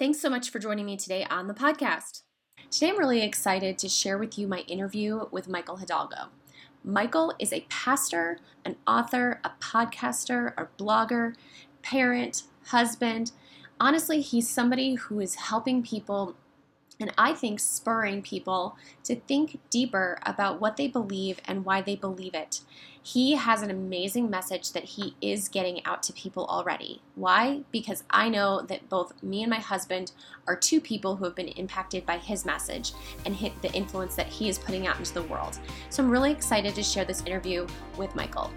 Thanks so much for joining me today on the podcast. Today, I'm really excited to share with you my interview with Michael Hidalgo. Michael is a pastor, an author, a podcaster, a blogger, parent, husband. Honestly, he's somebody who is helping people and I think spurring people to think deeper about what they believe and why they believe it. He has an amazing message that he is getting out to people already. Why? Because I know that both me and my husband are two people who have been impacted by his message and the influence that he is putting out into the world. So I'm really excited to share this interview with Michael.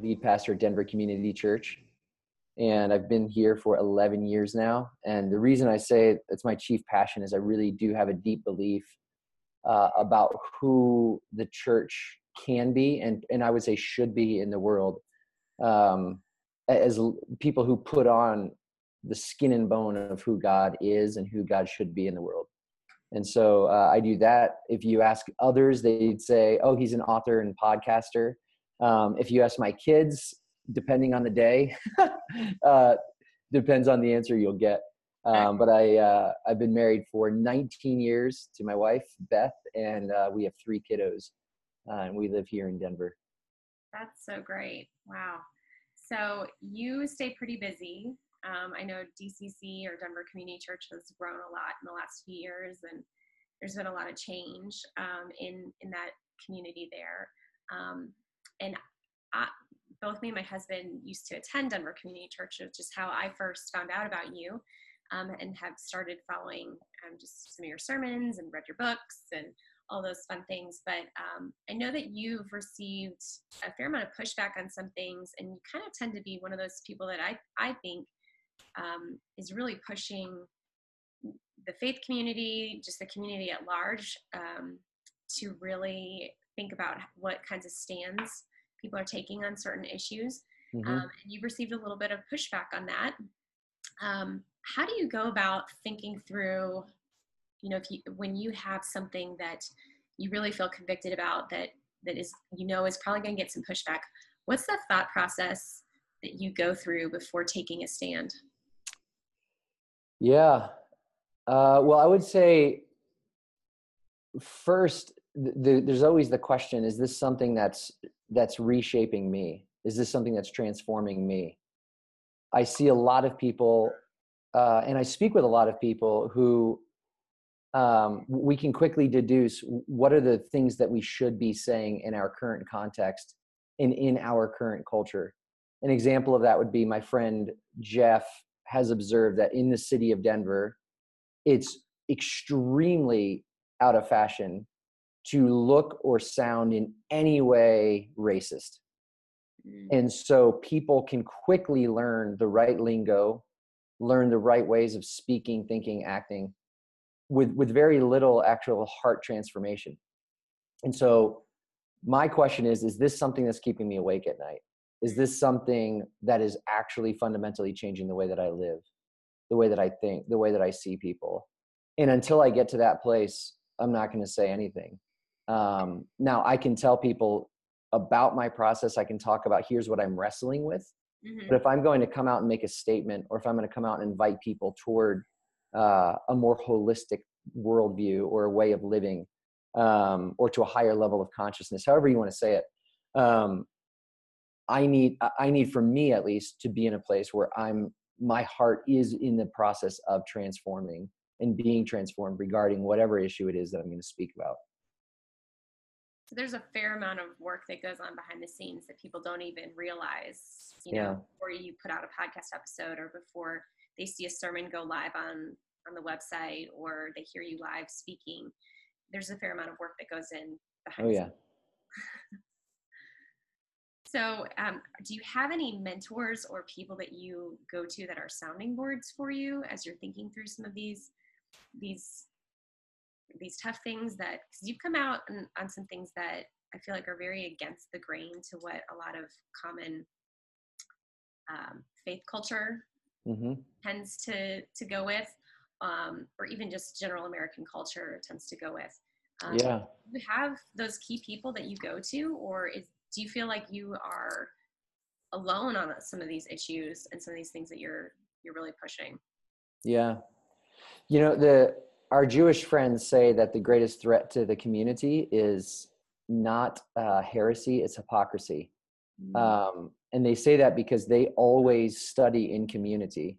lead pastor at Denver Community Church and I've been here for 11 years now. And the reason I say it's my chief passion is I really do have a deep belief uh, about who the church can be and, and I would say should be in the world um, as people who put on the skin and bone of who God is and who God should be in the world. And so uh, I do that. If you ask others, they'd say, oh, he's an author and podcaster. Um, if you ask my kids, depending on the day. uh, depends on the answer you'll get. Um, but I uh, I've been married for 19 years to my wife Beth, and uh, we have three kiddos, uh, and we live here in Denver. That's so great! Wow. So you stay pretty busy. Um, I know DCC or Denver Community Church has grown a lot in the last few years, and there's been a lot of change um, in in that community there. Um, and I, both me and my husband used to attend Denver Community Church, which is how I first found out about you, um, and have started following um, just some of your sermons and read your books and all those fun things. But um, I know that you've received a fair amount of pushback on some things, and you kind of tend to be one of those people that I I think um, is really pushing the faith community, just the community at large, um, to really think about what kinds of stands people are taking on certain issues. Mm-hmm. Um, and you've received a little bit of pushback on that. Um, how do you go about thinking through, you know, if you when you have something that you really feel convicted about that that is you know is probably going to get some pushback? What's the thought process that you go through before taking a stand? Yeah. Uh, well, I would say first, the, there's always the question: Is this something that's that's reshaping me? Is this something that's transforming me? I see a lot of people, uh, and I speak with a lot of people who um, we can quickly deduce what are the things that we should be saying in our current context and in our current culture. An example of that would be my friend Jeff has observed that in the city of Denver, it's extremely out of fashion to look or sound in any way racist. Mm. And so people can quickly learn the right lingo, learn the right ways of speaking, thinking, acting with, with very little actual heart transformation. And so my question is is this something that's keeping me awake at night? Is this something that is actually fundamentally changing the way that I live, the way that I think, the way that I see people? And until I get to that place, I'm not going to say anything. Um, now I can tell people about my process. I can talk about here's what I'm wrestling with. Mm-hmm. But if I'm going to come out and make a statement, or if I'm going to come out and invite people toward uh, a more holistic worldview or a way of living, um, or to a higher level of consciousness, however you want to say it, um, I need I need for me at least to be in a place where I'm my heart is in the process of transforming and being transformed regarding whatever issue it is that I'm going to speak about. So there's a fair amount of work that goes on behind the scenes that people don't even realize, you know, yeah. before you put out a podcast episode or before they see a sermon go live on on the website or they hear you live speaking. There's a fair amount of work that goes in behind. Oh yeah. so, um, do you have any mentors or people that you go to that are sounding boards for you as you're thinking through some of these these these tough things that because you've come out on, on some things that I feel like are very against the grain to what a lot of common um, faith culture mm-hmm. tends to to go with, um, or even just general American culture tends to go with. Um, yeah, you have those key people that you go to, or is do you feel like you are alone on some of these issues and some of these things that you're you're really pushing. Yeah. You know, the our Jewish friends say that the greatest threat to the community is not uh, heresy, it's hypocrisy. Mm-hmm. Um, and they say that because they always study in community.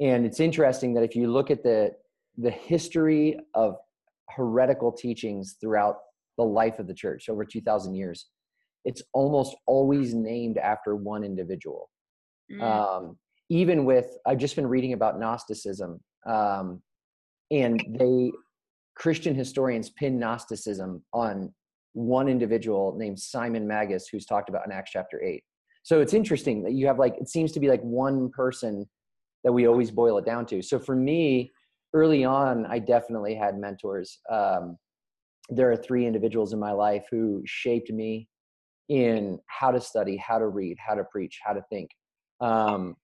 And it's interesting that if you look at the the history of heretical teachings throughout the life of the church over 2000 years it's almost always named after one individual mm. um, even with i've just been reading about gnosticism um, and they christian historians pin gnosticism on one individual named simon magus who's talked about in acts chapter 8 so it's interesting that you have like it seems to be like one person that we always boil it down to. So for me early on i definitely had mentors. Um, there are three individuals in my life who shaped me in how to study how to read how to preach how to think. Um,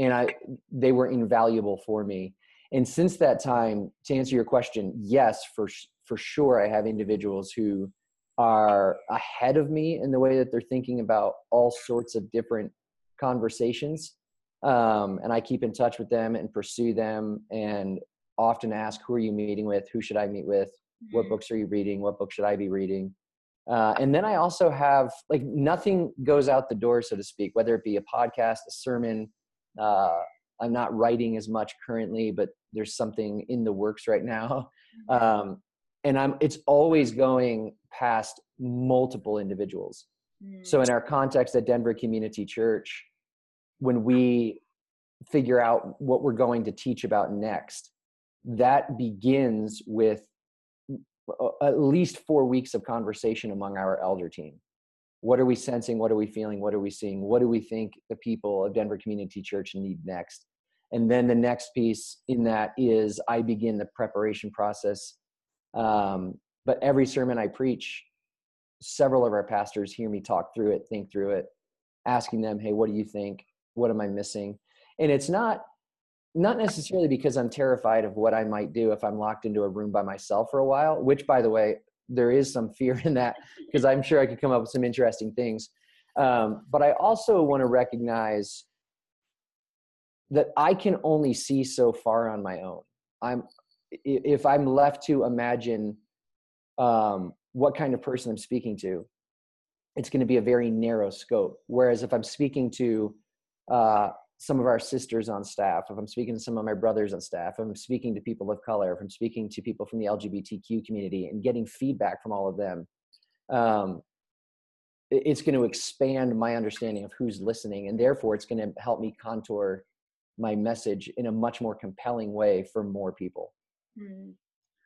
and i they were invaluable for me and since that time to answer your question yes for for sure i have individuals who are ahead of me in the way that they're thinking about all sorts of different conversations. Um, and i keep in touch with them and pursue them and often ask who are you meeting with? Who should i meet with? What mm-hmm. books are you reading? What book should i be reading? Uh, and then i also have like nothing goes out the door so to speak whether it be a podcast a sermon uh, i'm not writing as much currently but there's something in the works right now mm-hmm. um, and i'm it's always going past multiple individuals mm. so in our context at denver community church when we figure out what we're going to teach about next that begins with uh, at least four weeks of conversation among our elder team. What are we sensing? What are we feeling? What are we seeing? What do we think the people of Denver Community Church need next? And then the next piece in that is I begin the preparation process. Um, but every sermon I preach, several of our pastors hear me talk through it, think through it, asking them, hey, what do you think? What am I missing? And it's not not necessarily because I'm terrified of what I might do if I'm locked into a room by myself for a while, which, by the way, there is some fear in that because I'm sure I could come up with some interesting things. Um, but I also want to recognize that I can only see so far on my own. I'm if I'm left to imagine um, what kind of person I'm speaking to, it's going to be a very narrow scope. Whereas if I'm speaking to uh, some of our sisters on staff, if I'm speaking to some of my brothers on staff, if I'm speaking to people of color, if I'm speaking to people from the LGBTQ community and getting feedback from all of them, um, it's going to expand my understanding of who's listening. And therefore, it's going to help me contour my message in a much more compelling way for more people. Mm.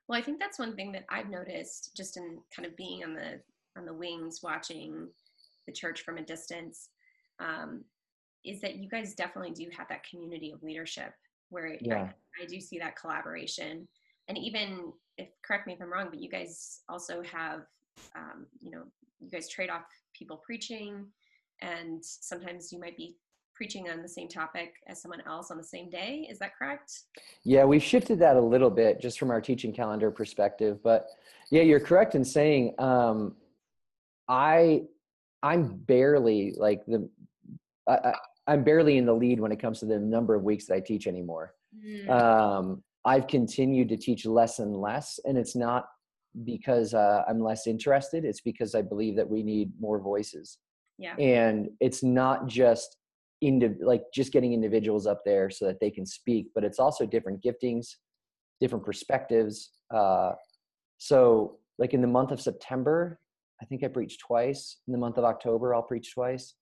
Well, I think that's one thing that I've noticed just in kind of being on the on the wings watching the church from a distance. Um, is that you guys definitely do have that community of leadership where yeah. I, I do see that collaboration. And even if correct me if I'm wrong, but you guys also have, um, you know, you guys trade off people preaching, and sometimes you might be preaching on the same topic as someone else on the same day. Is that correct? Yeah, we've shifted that a little bit just from our teaching calendar perspective. But yeah, you're correct in saying um, I I'm barely like the I, I'm barely in the lead when it comes to the number of weeks that I teach anymore. Mm. Um, I've continued to teach less and less, and it's not because uh, I'm less interested. It's because I believe that we need more voices. Yeah. And it's not just into like just getting individuals up there so that they can speak, but it's also different giftings, different perspectives. Uh, so, like in the month of September, I think I preached twice. In the month of October, I'll preach twice.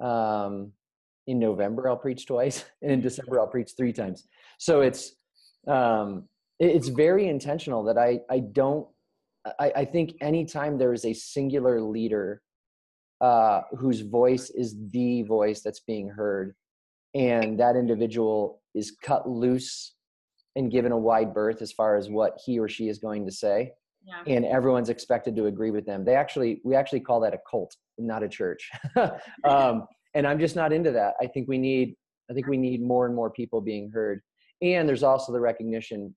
Um, in November I'll preach twice, and in December I'll preach three times. So it's um, it's very intentional that I I don't I, I think anytime there is a singular leader uh, whose voice is the voice that's being heard, and that individual is cut loose and given a wide berth as far as what he or she is going to say. Yeah. and everyone's expected to agree with them. They actually, we actually call that a cult, not a church. um, and i'm just not into that i think we need i think we need more and more people being heard and there's also the recognition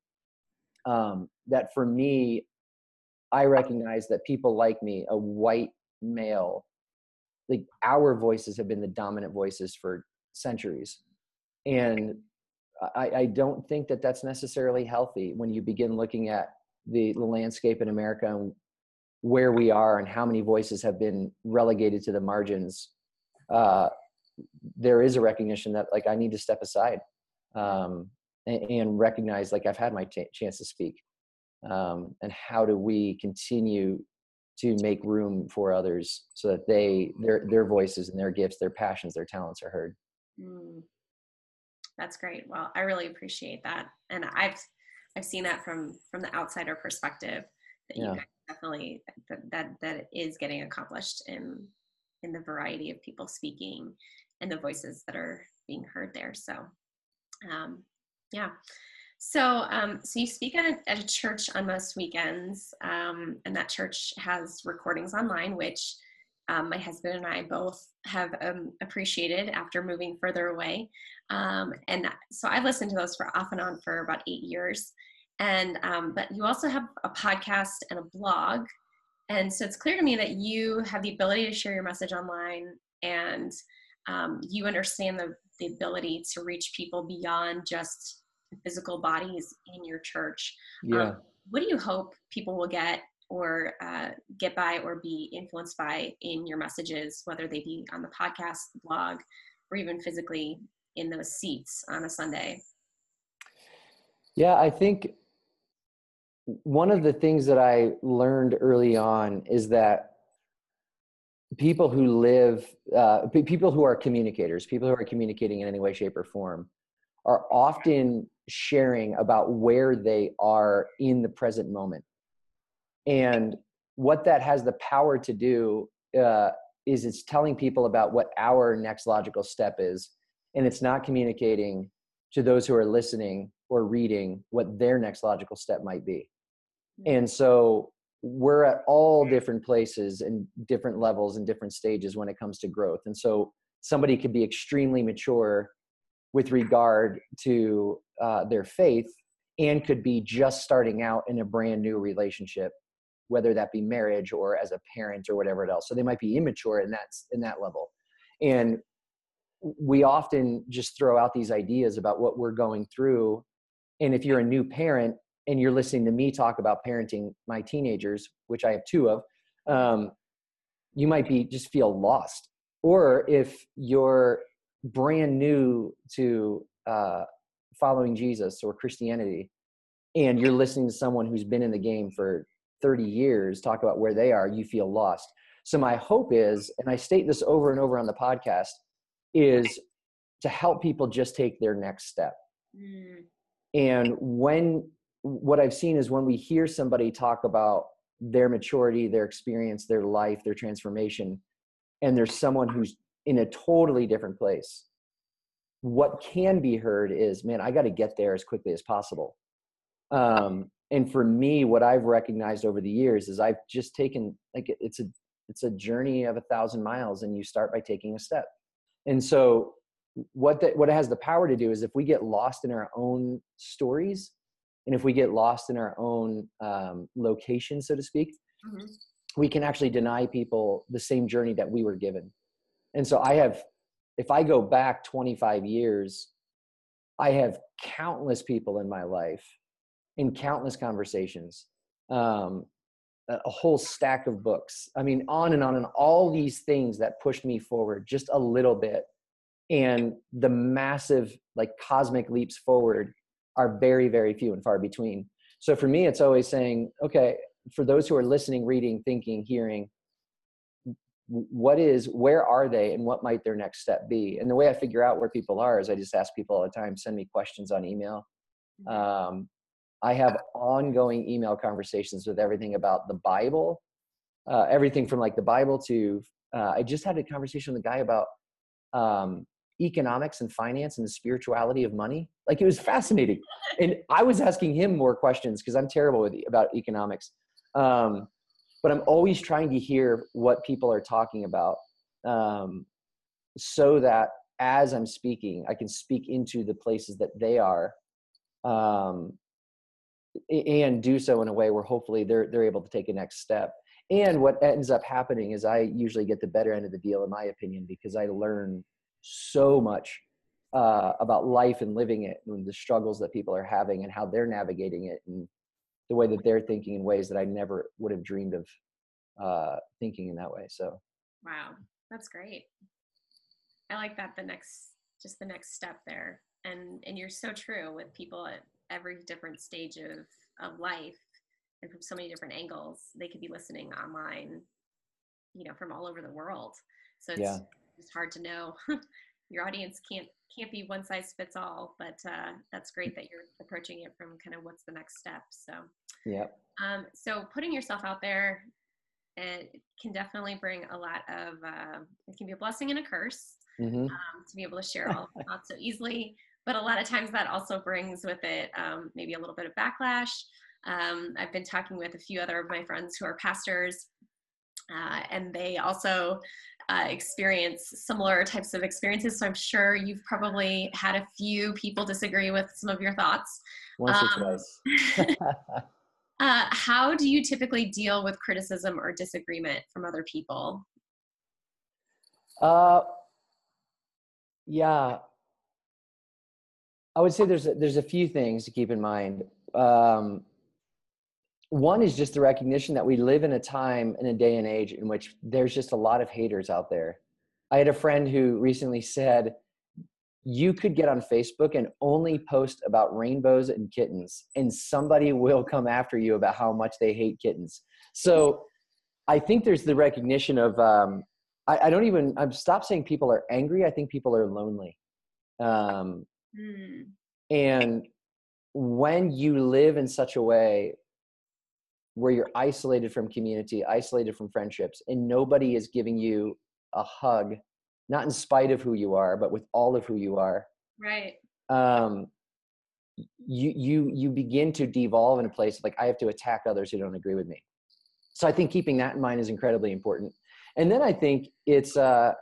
um, that for me i recognize that people like me a white male like our voices have been the dominant voices for centuries and I, I don't think that that's necessarily healthy when you begin looking at the, the landscape in america and where we are and how many voices have been relegated to the margins uh, there is a recognition that like i need to step aside um, and, and, recognize like i've had my chance to speak um, and how do we continue to make room for others so that they their their voices and their gifts their passions their talents are heard mm. that's great well i really appreciate that and i've i've seen that from from the outsider perspective that yeah. you guys definitely that, that that is getting accomplished in in the variety of people speaking and the voices that are being heard there so um yeah so, um, so you speak at a, at a, church on most weekends, um, and that church has recordings online, which um, my husband and I both have um, appreciated after moving further away. Um, and so I've listened to those for off and on for about eight years. And um, but you also have a podcast and a blog, and so it's clear to me that you have the ability to share your message online, and you understand the the ability to reach people beyond just physical bodies in your church. Um, yeah. Um, what do you hope people will get or uh, get by or be influenced by in your messages, whether they be on the podcast, blog, or even physically in those seats on a Sunday? Yeah, I think one of the things that I learned early on is that people who live, uh, people who are communicators, people who are communicating in any way, shape, or form, are often sharing about where they are in the present moment. And what that has the power to do uh, is it's telling people about what our next logical step is. And it's not communicating to those who are listening or reading what their next logical step might be. And so we're at all different places and different levels and different stages when it comes to growth. And so somebody could be extremely mature with regard to uh, their faith and could be just starting out in a brand new relationship whether that be marriage or as a parent or whatever else. So they might be immature in that in that level. And we often just throw out these ideas about what we're going through. And if you're a new parent and you're listening to me talk about parenting my teenagers which i have two of um, you might be just feel lost. Or if you're brand new to uh, following Jesus or Christianity, and you're listening to someone who's been in the game for 30 years talk about where they are, you feel lost. So my hope is, and I state this over and over on the podcast, is to help people just take their next step. Mm. And when what I've seen is when we hear somebody talk about their maturity, their experience, their life, their transformation, and there's someone who's in a totally different place. What can be heard is, man, I got to get there as quickly as possible. Um, and for me, what I've recognized over the years is I've just taken like it's a it's a journey of a thousand miles, and you start by taking a step. And so, what that what it has the power to do is if we get lost in our own stories, and if we get lost in our own um, location, so to speak, mm-hmm. we can actually deny people the same journey that we were given and so I have, if I go back 25 years, I have countless people in my life in countless conversations, um, a whole stack of books. I mean, on and on and all these things that pushed me forward just a little bit. And the massive, like cosmic leaps forward are very, very few and far between. So for me, it's always saying, okay, for those who are listening, reading, thinking, hearing, what is where are they and what might their next step be and the way i figure out where people are is i just ask people all the time send me questions on email mm-hmm. um, i have ongoing email conversations with everything about the bible uh, everything from like the bible to uh, i just had a conversation with a guy about um, economics and finance and the spirituality of money. Like it was fascinating. And i was asking him more questions because i'm terrible with about economics. Um, but I'm always trying to hear what people are talking about um, so that as I'm speaking, I can speak into the places that they are. Um, and do so in a way where hopefully they're, they're able to take a next step. and what ends up happening is i usually get the better end of the deal in my opinion because i learn so much uh, about life and living it and the struggles that people are having and how they're navigating it and the way that they're thinking in ways that i never would have dreamed of uh, thinking in that way. So wow. That's great. I like that the next just the next step there. And and you're so true with people at every different stage of of life and from so many different angles they could be listening online you know from all over the world. So it's Yeah. just hard to know. Your audience can't can't be one size fits all but uh, that's great that you're approaching it from kind of what's the next step. So yeah. um, so putting yourself out there it can definitely bring a lot of uh, it can be a blessing and a curse hmm um, to be able to share all not so easily. But a lot of times that also brings with it um, maybe a little bit of backlash. Um, I've been talking with a few other of my friends who are pastors, uh, and they also uh, experience similar types of experiences. So I'm sure you've probably had a few people disagree with some of your thoughts. once or Um, twice Uh, how do you typically deal with criticism or disagreement from other people? Uh, yeah, I would say there's a, there's a few things to keep in mind. Um, one is just the recognition that we live in a time in a day and age in which there's just a lot of haters out there. I had a friend who recently said, "You could get on Facebook and only post about rainbows and kittens, and somebody will come after you about how much they hate kittens." So, I think there's the recognition of um, I, I don't even I'm stop saying people are angry. I think people are lonely. Um, Hmm. and when you live in such a way where you're isolated from community, isolated from friendships, and nobody is giving you a hug, not in spite of who you are, but with all of who you are, Right. um, you you you begin to devolve in a place of like I have to attack others who don't agree with me. So I think keeping that in mind is incredibly important. And then I think it's uh,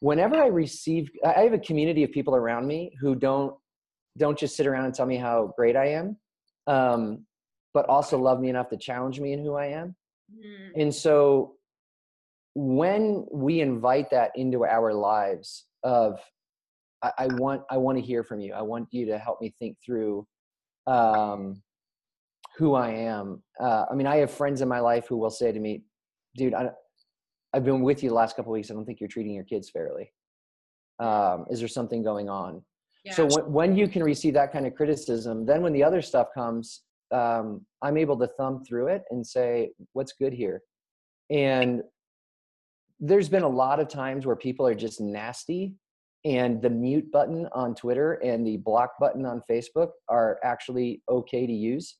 whenever I receive, I have a community of people around me who don't don't just sit around and tell me how great I am, um, but also love me enough to challenge me in who I am. Hmm. And so when we invite that into our lives of I, I want I want to hear from you. I want you to help me think through um, who I am. Uh, I mean, I have friends in my life who will say to me, "Dude, I, I've been with you the last couple of weeks. I don't think you're treating your kids fairly. Um, is there something going on?" Yeah. So when, when you can receive that kind of criticism, then when the other stuff comes, um, I'm able to thumb through it and say, what's good here? And there's been a lot of times where people are just nasty and the mute button on Twitter and the block button on Facebook are actually okay to use.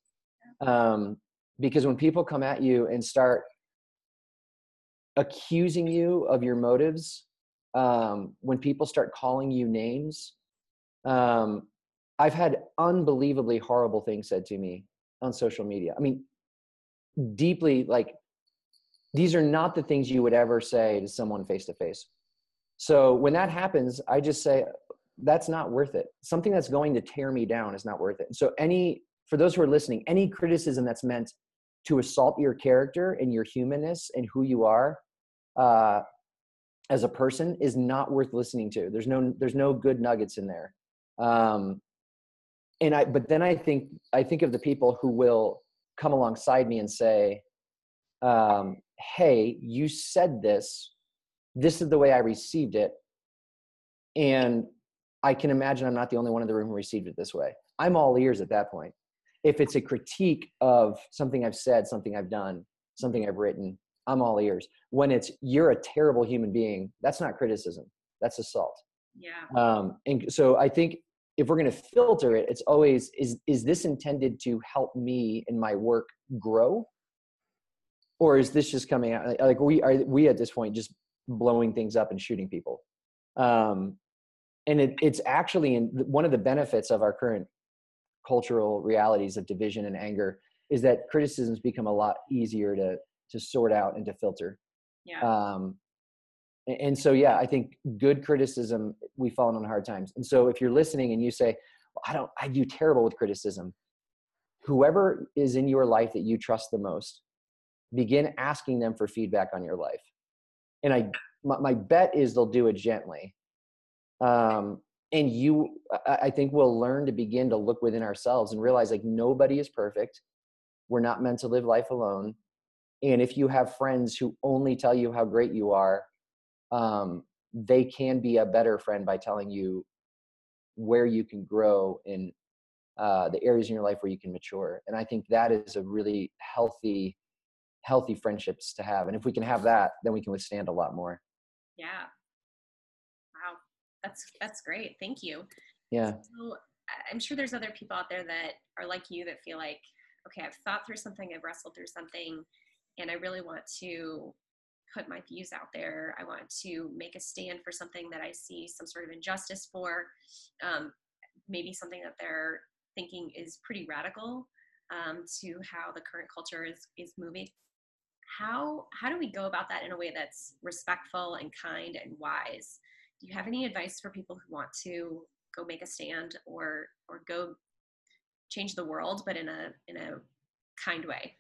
Um, because when people come at you and start accusing you of your motives, um, when people start calling you names, um, I've had unbelievably horrible things said to me on social media. I mean, deeply like these are not the things you would ever say to someone face to face. So when that happens, I just say that's not worth it. Something that's going to tear me down is not worth it. So any for those who are listening, any criticism that's meant to assault your character and your humanness and who you are uh, as a person is not worth listening to. There's no there's no good nuggets in there. Um, and I but then I think I think of the people who will come alongside me and say, um, "Hey, you said this. This is the way I received it." And I can imagine I'm not the only one in the room who received it this way. I'm all ears at that point. If it's a critique of something I've said, something I've done, something I've written, I'm all ears. When it's you're a terrible human being, that's not criticism. That's assault. yeah. Um, and so I think if we're going to filter it, it's always is is this intended to help me in my work grow, or is this just coming out like we are we at this point just blowing things up and shooting people? Um, and it, it's actually in one of the benefits of our current cultural realities of division and anger is that criticisms become a lot easier to to sort out and to filter Yeah. um, a- and so yeah i think good criticism we fall on hard times and so if you're listening and you say well, i don't i do terrible with criticism whoever is in your life that you trust the most begin asking them for feedback on your life. And I, my, my bet is they'll do it gently. Um, and you, I think we'll learn to begin to look within ourselves and realize like nobody is perfect. We're not meant to live life alone. And if you have friends who only tell you how great you are, um, they can be a better friend by telling you where you can grow in uh, the areas in your life where you can mature. And I think that is a really healthy, healthy friendships to have. And if we can have that, then we can withstand a lot more. Yeah. Wow. That's, that's great. Thank you. Yeah. So I'm sure there's other people out there that are like you that feel like, okay, I've thought through something, I've wrestled through something, and I really want to put my views out there. I want to make a stand for something that I see some sort of injustice for, um, maybe something that they're thinking is pretty radical um, to how the current culture is is moving. How how do we go about that in a way that's respectful and kind and wise? Do you have any advice for people who want to go make a stand or or go change the world, but in a in a kind way?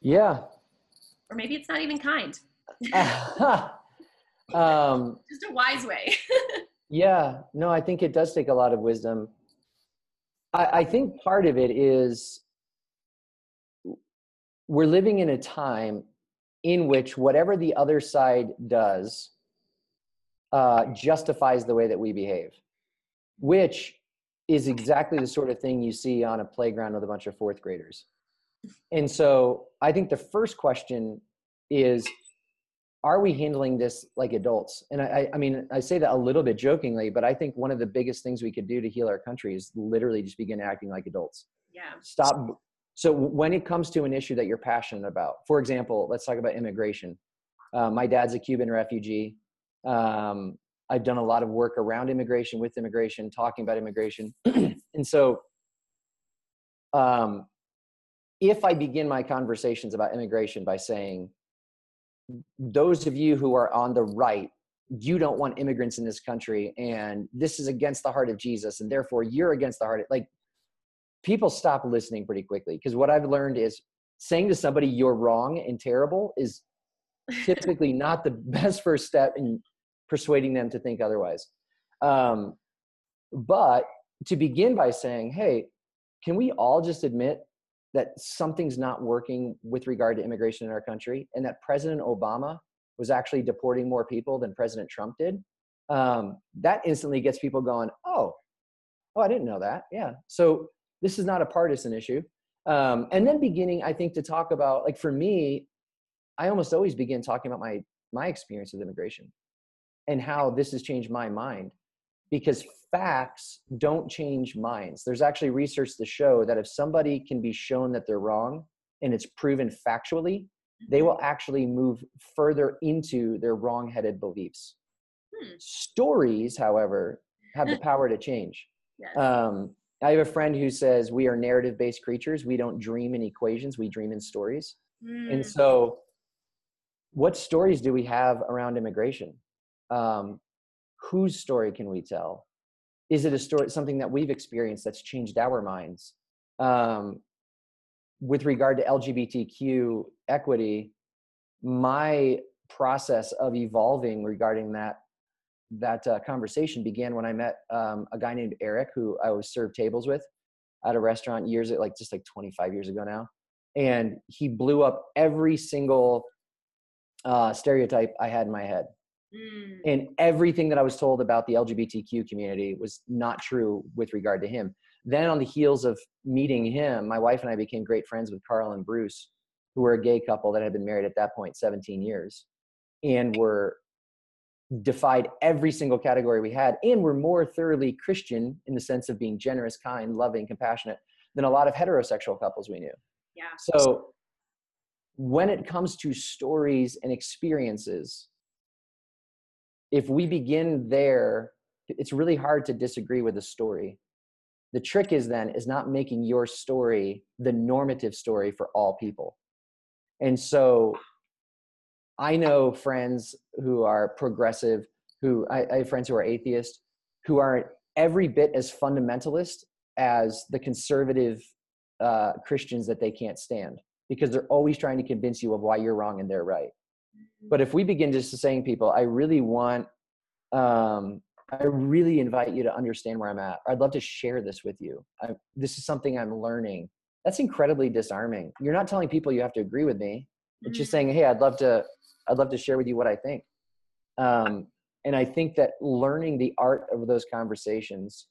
Yeah. Or maybe it's not even kind. um, Just a wise way. yeah. No, I think it does take a lot of wisdom. I, I think part of it is we're living in a time in which whatever the other side does uh, justifies the way that we behave, which is exactly the sort of thing you see on a playground with a bunch of fourth graders. And so I think the first question is are we handling this like adults? And I, I mean, I say that a little bit jokingly, but I think one of the biggest things we could do to heal our country is literally just begin acting like adults. Yeah. Stop. So when it comes to an issue that you're passionate about, for example, let's talk about immigration. Uh, my dad's a Cuban refugee. Um, I've done a lot of work around immigration, with immigration, talking about immigration. and so um, if I begin my conversations about immigration by saying, those of you who are on the right, you don't want immigrants in this country, and this is against the heart of Jesus, and therefore you're against the heart of, like, people stop listening pretty quickly. Because what I've learned is saying to somebody you're wrong and terrible is typically not the best first step in persuading them to think otherwise. Um, but to begin by saying, hey, can we all just admit that something's not working with regard to immigration in our country and that President Obama was actually deporting more people than President Trump did, um, that instantly gets people going, oh, oh, I didn't know that. Yeah. So this is not a partisan issue. Um, and then beginning, I think, to talk about, like for me, I almost always begin talking about my my experience with immigration and how this has changed my mind because facts don't change minds. There's actually research to show that if somebody can be shown that they're wrong and it's proven factually, they will actually move further into their wrong-headed beliefs. Hmm. Stories, however, have the power to change. Yes. Um, I have a friend who says we are narrative-based creatures. We don't dream in equations; we dream in stories. And hmm. so, what stories do we have around immigration? Um, whose story can we tell? Is it a story, something that we've experienced that's changed our minds? Um, with regard to LGBTQ equity, my process of evolving regarding that that uh, conversation began when I met um, a guy named Eric, who I was served tables with at a restaurant years like just like 25 years ago now, and he blew up every single uh, stereotype I had in my head. Mm. And everything that I was told about the LGBTQ community was not true with regard to him. Then, on the heels of meeting him, my wife and I became great friends with Carl and Bruce, who were a gay couple that had been married at that point 17 years and were defied every single category we had and were more thoroughly Christian in the sense of being generous, kind, loving, compassionate than a lot of heterosexual couples we knew. Yeah. So, when it comes to stories and experiences, if we begin there, it's really hard to disagree with a story. The trick is then is not making your story the normative story for all people. And so I know friends who are progressive, who I, I have friends who are atheist, who are every bit as fundamentalist as the conservative uh, Christians that they can't stand. because they're always trying to convince you of why you're wrong and they're right. Mm-hmm. But if we begin just saying people, I really want, um, I really invite you to understand where I'm at. I'd love to share this with you. I, this is something I'm learning. That's incredibly disarming. You're not telling people you have to agree with me. It's just Mm. saying, hey, I'd love to, I'd love to share with you what I think. Um, and I think that learning the art of those conversations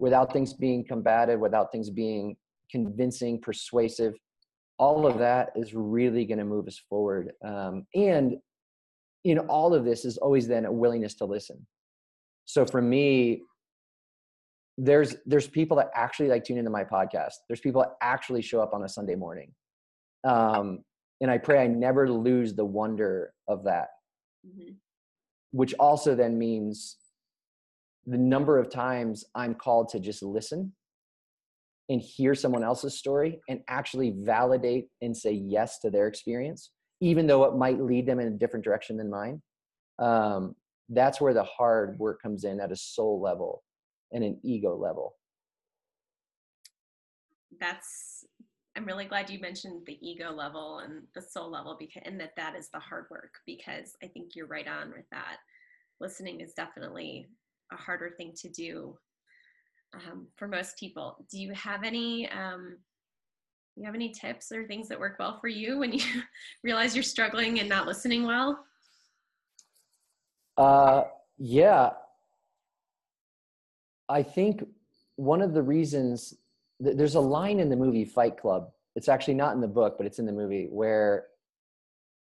without things being combative, without things being convincing, persuasive, all of that is really going to move us forward. Um, and in all of this is always then a willingness to listen. So for me, there's there's people that actually like tune into my podcast. There's people that actually show up on a Sunday morning. Um, and I pray I never lose the wonder of that Mhm. which also then means the number of times I'm called to just listen and hear someone else's story and actually validate and say yes to their experience, even though it might lead them in a different direction than mine. Um, that's where the hard work comes in at a soul level and an ego level. That's. I'm really glad you mentioned the ego level and the soul level because, and that that is the hard work because I think you're right on with that. Listening is definitely a harder thing to do um, for most people. Do you have any? Um, you have any tips or things that work well for you when you realize you're struggling and not listening well? Uh, yeah. I think one of the reasons th- there's a line in the movie Fight Club. It's actually not in the book, but it's in the movie where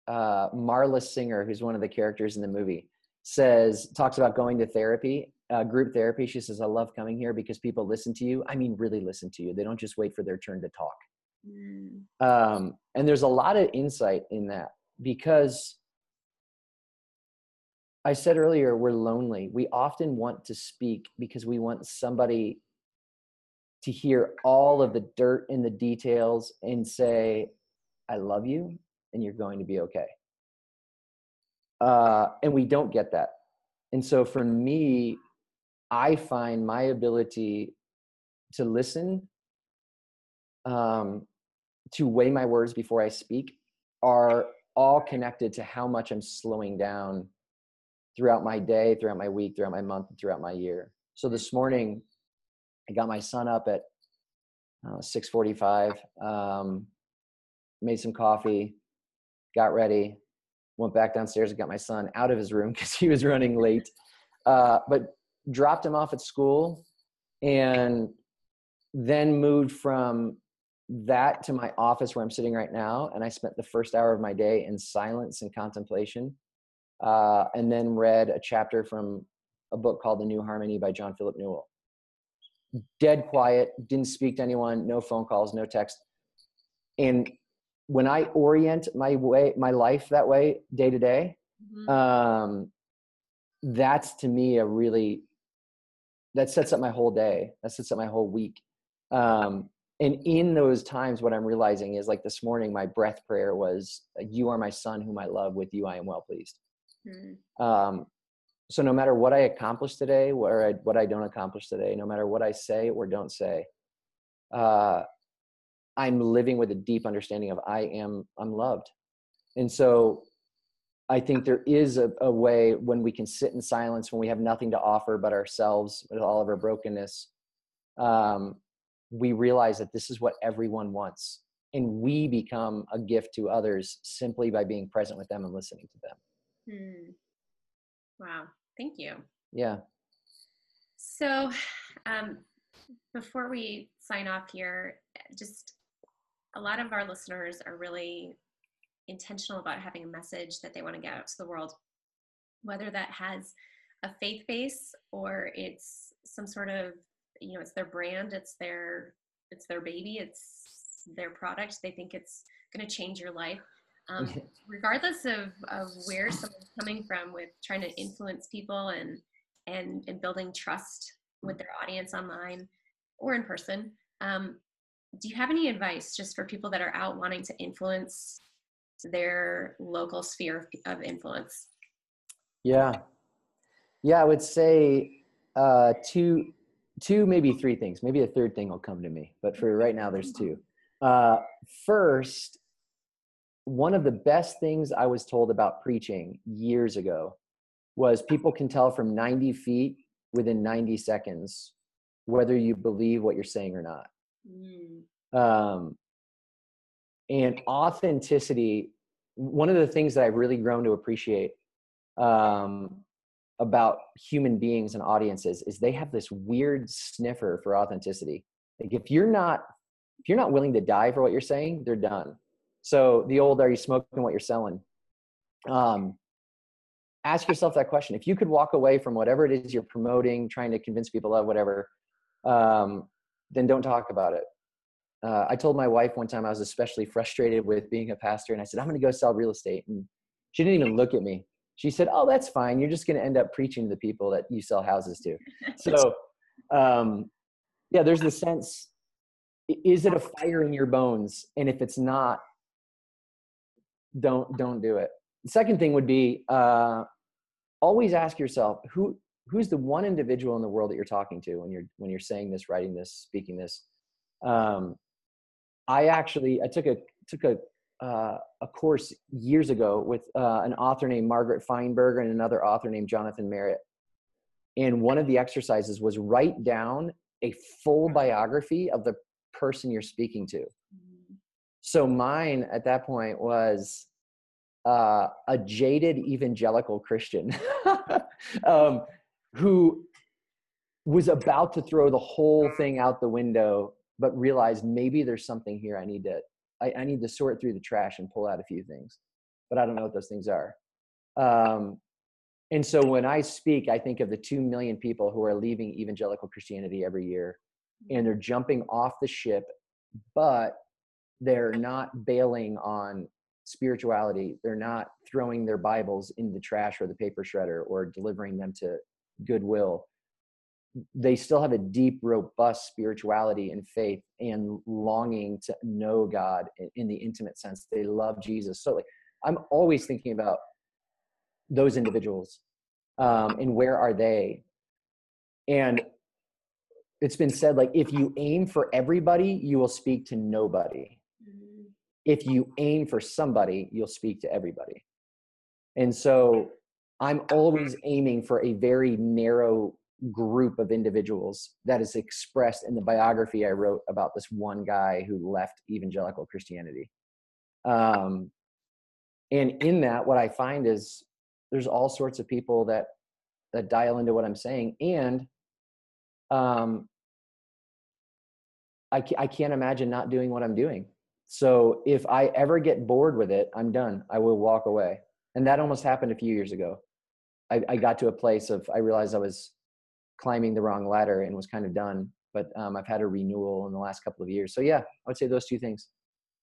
uh, Marla Singer, who's one of the characters in the movie, says talks about going to therapy, uh, group therapy. She says, "I love coming here because people listen to you. I mean, really listen to you. They don't just wait for their turn to talk." Mm, um, and there's a lot of insight in that because i said earlier we're lonely. We often want to speak because we want somebody to hear all of the dirt and the details and say i love you and you're going to be okay. Uh, and we don't get that. And so for me i find my ability to listen um, to weigh my words before I speak are all connected to how much I'm slowing down throughout my day, throughout my week, throughout my month, throughout my year. So this morning, I got my son up at uh, 6:45, um, made some coffee, got ready, went back downstairs and got my son out of his room because he was running late, uh, but dropped him off at school, and then moved from that to my office where I'm sitting right now. And I spent the first hour of my day in silence and contemplation. Uh, and then read a chapter from a book called The New Harmony by John Philip Newell. Dead quiet, didn't speak to anyone, no phone calls, no text. And when I orient my way, my life that way, day to day, mhm. um, that's to me a really that sets up my whole day. That sets up my whole week. Um, and in those times, what I'm realizing is like this morning, my breath prayer was, "You are my son, whom I love. With you, I am well pleased." Mm, Um, so no matter what I accomplish today, or I, what I don't accomplish today, no matter what I say or don't say, uh, I'm living with a deep understanding of I am I'm loved, and so I think there is a, a way when we can sit in silence when we have nothing to offer but ourselves with all of our brokenness. Um, we realize that this is what everyone wants, and we become a gift to others simply by being present with them and listening to them. mm. Wow, thank you. Yeah. So, um, before we sign off here, just a lot of our listeners are really intentional about having a message that they want to get out to the world, whether that has a faith base or it's some sort of, you know, it's their brand, it's their, it's their baby, it's their product. They think it's going to change your life. Um, regardless of, of where someone's coming from with trying to influence people and and and building trust with their audience online or in person um, do you have any advice just for people that are out wanting to influence their local sphere of influence Yeah. Yeah, I would say uh, two, two, maybe three things. Maybe a third thing will come to me, but for right now, there's two. Uh, first, one of the best things I was told about preaching years ago was people can tell from 90 feet within 90 seconds whether you believe what you're saying or not. Mm. Um, and authenticity, one of the things that I've really grown to appreciate um, about human beings and audiences is they have this weird sniffer for authenticity. Like if you're not if you're not willing to die for what you're saying, they're done. So the old "Are you smoking what you're selling?" Um, ask yourself that question. If you could walk away from whatever it is you're promoting, trying to convince people of, whatever, um, then don't talk about it. Uh, I told my wife one time I was especially frustrated with being a pastor, and I said, I'm going to go sell real estate. And she didn't even look at me. She said, Oh, that's fine. You're just going to end up preaching to the people that you sell houses to. So, um, yeah, there's the sense is it a fire in your bones? And if it's not, don't don't do it. The second thing would be uh, always ask yourself who who's the one individual in the world that you're talking to when you're when you're saying this, writing this, speaking this. Um, I actually I took a took a uh, a course years ago with uh, an author named Margaret Feinberg and another author named Jonathan Merritt. And one of the exercises was write down a full biography of the person you're speaking to. Mm-hmm. So mine at that point was uh, a jaded evangelical Christian um, who was about to throw the whole thing out the window, but realized maybe there's something here I need to I, I need to sort through the trash and pull out a few things, but I don't know what those things are. Um, and so when I speak, I think of the two million people who are leaving evangelical Christianity every year and they're jumping off the ship, but they're not bailing on spirituality. They're not throwing their Bibles in the trash or the paper shredder or delivering them to goodwill. They still have a deep, robust spirituality and faith and longing to know God in the intimate sense. They love Jesus. So, like, I'm always thinking about those individuals um, and where are they? And it's been said like if you aim for everybody you will speak to nobody mm-hmm. if you aim for somebody you'll speak to everybody and so i'm always aiming for a very narrow group of individuals that is expressed in the biography i wrote about this one guy who left evangelical christianity um, and in that what i find is there's all sorts of people that that dial into what i'm saying and um, I, I can't imagine not doing what I'm doing. So if I ever get bored with it, I'm done. I will walk away. And that almost happened a few years ago. I, I got to a place of, I realized I was climbing the wrong ladder and was kind of done. But um, I've had a renewal in the last couple of years. So yeah, I would say those two things.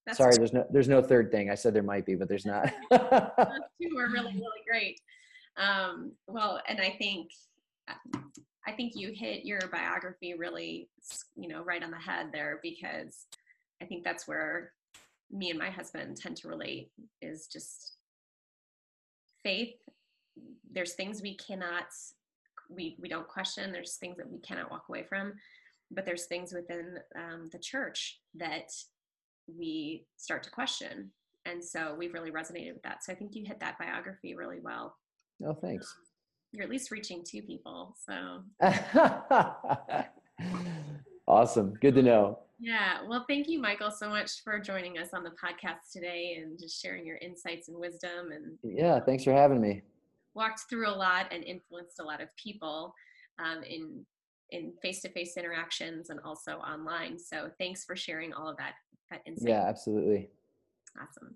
That's Sorry, there's no there's no third thing. I said there might be, but there's not. those two are really really great. Um, well, and I think I think you hit your biography really, you know, right on the head there because I think that's where me and my husband tend to relate is just faith. There's things we cannot, we, we don't question. There's things that we cannot walk away from, but there's things within um, the church that we start to question. And so we've really resonated with that. So I think you hit that biography really well. Oh, thanks. Um, you're at least reaching two people. So awesome. Good to know. Yeah. Well, thank you, Michael, so much for joining us on the podcast today and just sharing your insights and wisdom. And yeah, thanks for having me. Walked through a lot and influenced a lot of people um, in in face-to-face interactions and also online. So thanks for sharing all of that that insight. Yeah, absolutely. Awesome.